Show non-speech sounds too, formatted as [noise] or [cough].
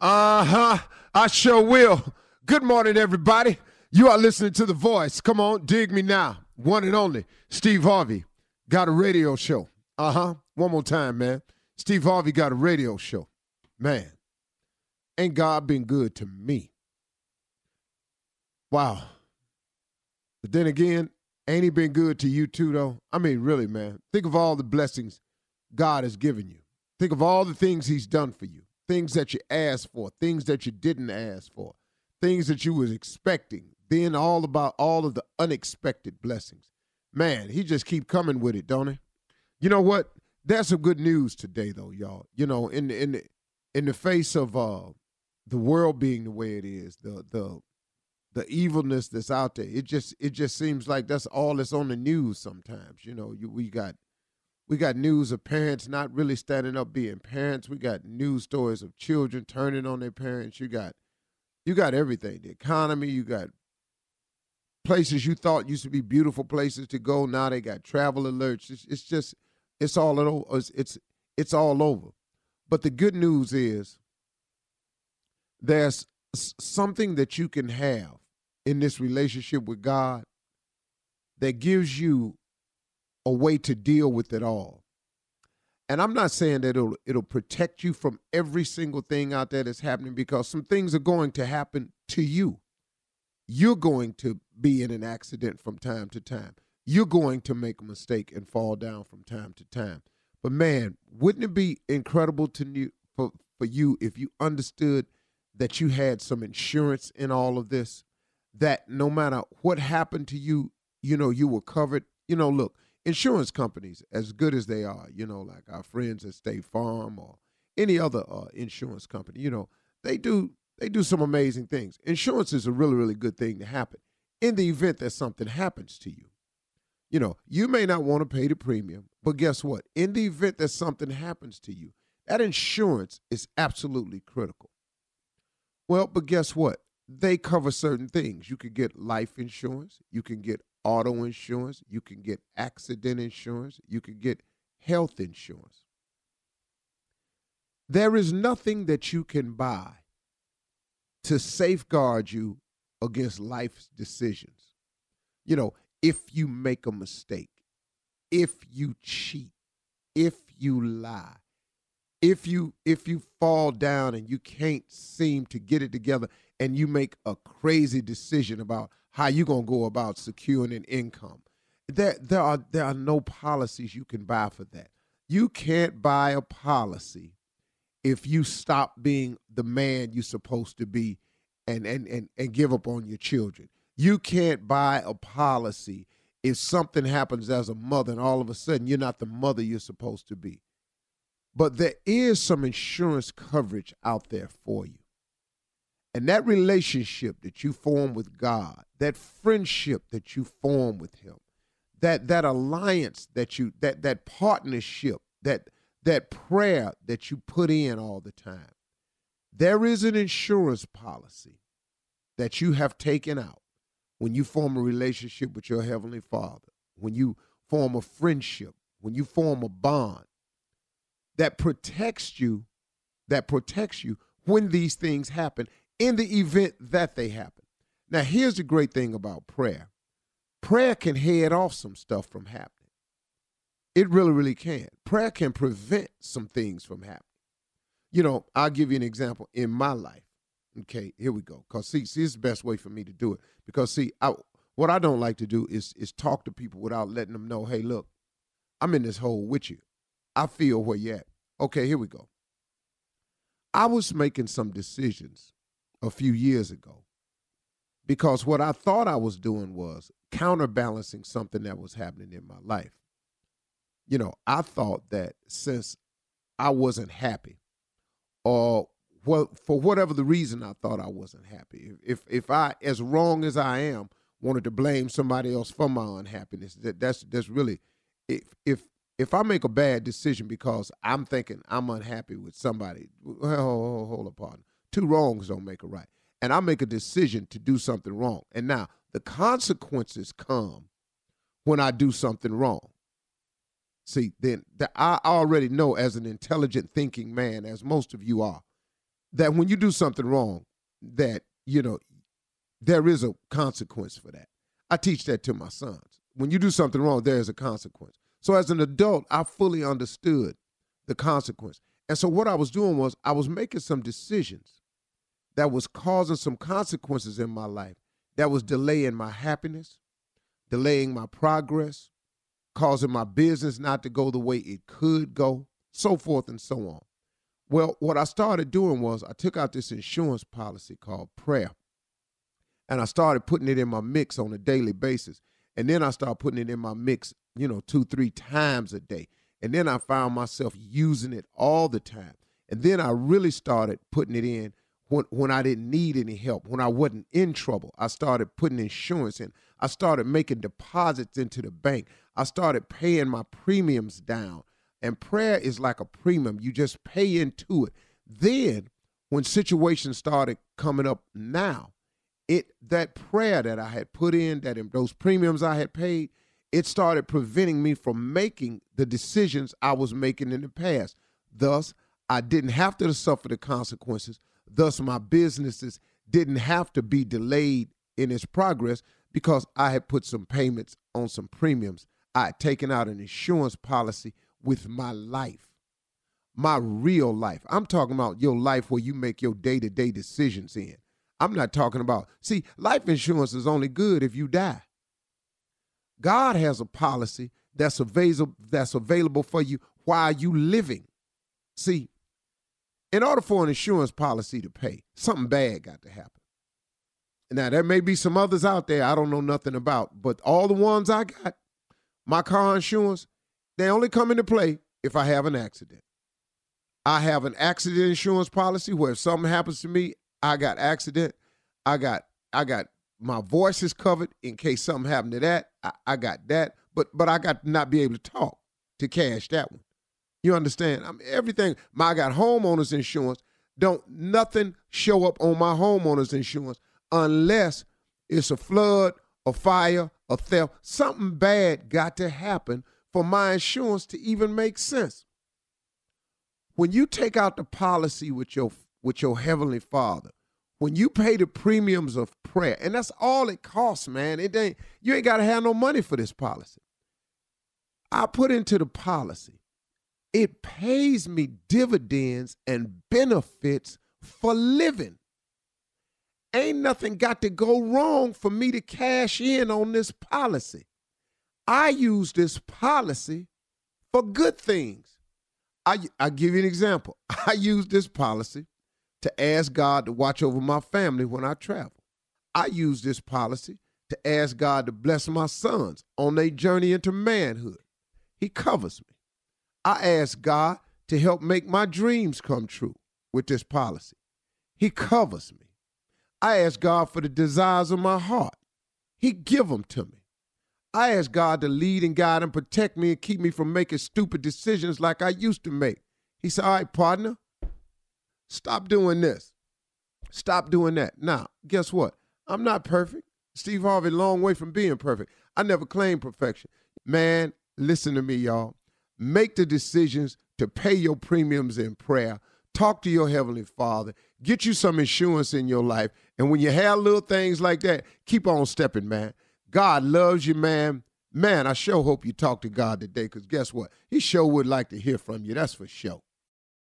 Uh huh. I sure will. Good morning, everybody. You are listening to The Voice. Come on, dig me now. One and only Steve Harvey got a radio show. Uh huh. One more time, man. Steve Harvey got a radio show. Man, ain't God been good to me? Wow. But then again, ain't he been good to you too, though? I mean, really, man. Think of all the blessings God has given you. Think of all the things he's done for you things that you asked for, things that you didn't ask for, things that you was expecting, Then all about all of the unexpected blessings. Man, he just keep coming with it, don't he? You know what? That's some good news today, though, y'all. You know, in in the, in the face of uh, the world being the way it is, the the the evilness that's out there, it just it just seems like that's all that's on the news. Sometimes, you know, you, we got we got news of parents not really standing up being parents. We got news stories of children turning on their parents. You got you got everything. The economy, you got places you thought used to be beautiful places to go. Now they got travel alerts. It's, it's just it's all over. It's, it's it's all over. But the good news is there's something that you can have in this relationship with God that gives you a way to deal with it all. And I'm not saying that it'll it'll protect you from every single thing out there that's happening because some things are going to happen to you. You're going to be in an accident from time to time. You're going to make a mistake and fall down from time to time. But man, wouldn't it be incredible to you for, for you if you understood that you had some insurance in all of this? That no matter what happened to you, you know, you were covered. You know, look, insurance companies, as good as they are, you know, like our friends at State Farm or any other uh, insurance company, you know, they do they do some amazing things. Insurance is a really really good thing to happen in the event that something happens to you. You know, you may not want to pay the premium, but guess what? In the event that something happens to you, that insurance is absolutely critical. Well, but guess what? They cover certain things. You can get life insurance, you can get auto insurance, you can get accident insurance, you can get health insurance. There is nothing that you can buy to safeguard you against life's decisions. You know, if you make a mistake, if you cheat, if you lie, if you if you fall down and you can't seem to get it together and you make a crazy decision about how you gonna go about securing an income. There, there are there are no policies you can buy for that. You can't buy a policy if you stop being the man you're supposed to be and and and, and give up on your children. You can't buy a policy if something happens as a mother and all of a sudden you're not the mother you're supposed to be. But there is some insurance coverage out there for you. And that relationship that you form with God, that friendship that you form with him, that that alliance that you that that partnership, that that prayer that you put in all the time. There is an insurance policy that you have taken out when you form a relationship with your heavenly Father, when you form a friendship, when you form a bond that protects you, that protects you when these things happen in the event that they happen. Now, here's the great thing about prayer prayer can head off some stuff from happening. It really, really can. Prayer can prevent some things from happening. You know, I'll give you an example in my life. Okay, here we go. Cause see, see, it's the best way for me to do it. Because see, I, what I don't like to do is is talk to people without letting them know, hey, look, I'm in this hole with you. I feel where you're at. Okay, here we go. I was making some decisions a few years ago because what I thought I was doing was counterbalancing something that was happening in my life. You know, I thought that since I wasn't happy, or well, for whatever the reason, I thought I wasn't happy. If if I, as wrong as I am, wanted to blame somebody else for my unhappiness, that that's that's really, if if if I make a bad decision because I'm thinking I'm unhappy with somebody, well, hold, hold upon two wrongs don't make a right. And I make a decision to do something wrong. And now the consequences come when I do something wrong. See, then the, I already know as an intelligent thinking man, as most of you are, that when you do something wrong, that, you know, there is a consequence for that. I teach that to my sons. When you do something wrong, there is a consequence. So as an adult, I fully understood the consequence. And so what I was doing was I was making some decisions that was causing some consequences in my life that was delaying my happiness, delaying my progress, causing my business not to go the way it could go, so forth and so on. Well, what I started doing was I took out this insurance policy called prayer. And I started putting it in my mix on a daily basis. And then I started putting it in my mix, you know, two, three times a day. And then I found myself using it all the time. And then I really started putting it in when, when I didn't need any help, when I wasn't in trouble. I started putting insurance in. I started making deposits into the bank. I started paying my premiums down. And prayer is like a premium. You just pay into it. Then when situations started coming up now, it that prayer that I had put in, that in those premiums I had paid, it started preventing me from making the decisions I was making in the past. Thus, I didn't have to suffer the consequences. Thus, my businesses didn't have to be delayed in its progress because I had put some payments on some premiums. I had taken out an insurance policy with my life, my real life. I'm talking about your life where you make your day to day decisions in. I'm not talking about, see, life insurance is only good if you die. God has a policy that's available, that's available for you while you living. See, in order for an insurance policy to pay, something bad got to happen. Now, there may be some others out there I don't know nothing about, but all the ones I got, my car insurance, they only come into play if I have an accident. I have an accident insurance policy where if something happens to me, I got accident, I got I got my voice is covered in case something happened to that. I, I got that, but but I got to not be able to talk to cash that one. You understand? I everything. My I got homeowners insurance. Don't nothing show up on my homeowners insurance unless it's a flood, a fire, a theft. Something bad got to happen for my insurance to even make sense. When you take out the policy with your with your heavenly Father, when you pay the premiums of prayer, and that's all it costs, man. It ain't you ain't gotta have no money for this policy. I put into the policy, it pays me dividends and benefits for living. Ain't nothing got to go wrong for me to cash in on this policy. I use this policy for good things. I, I give you an example. [laughs] I use this policy to ask God to watch over my family when I travel. I use this policy to ask God to bless my sons on their journey into manhood. He covers me. I ask God to help make my dreams come true with this policy. He covers me. I ask God for the desires of my heart. He give them to me. I ask God to lead and guide and protect me and keep me from making stupid decisions like I used to make. He said, All right, partner, stop doing this. Stop doing that. Now, guess what? I'm not perfect. Steve Harvey, long way from being perfect. I never claimed perfection. Man, listen to me, y'all. Make the decisions to pay your premiums in prayer. Talk to your Heavenly Father. Get you some insurance in your life. And when you have little things like that, keep on stepping, man. God loves you, man. Man, I sure hope you talk to God today because guess what? He sure would like to hear from you. That's for sure.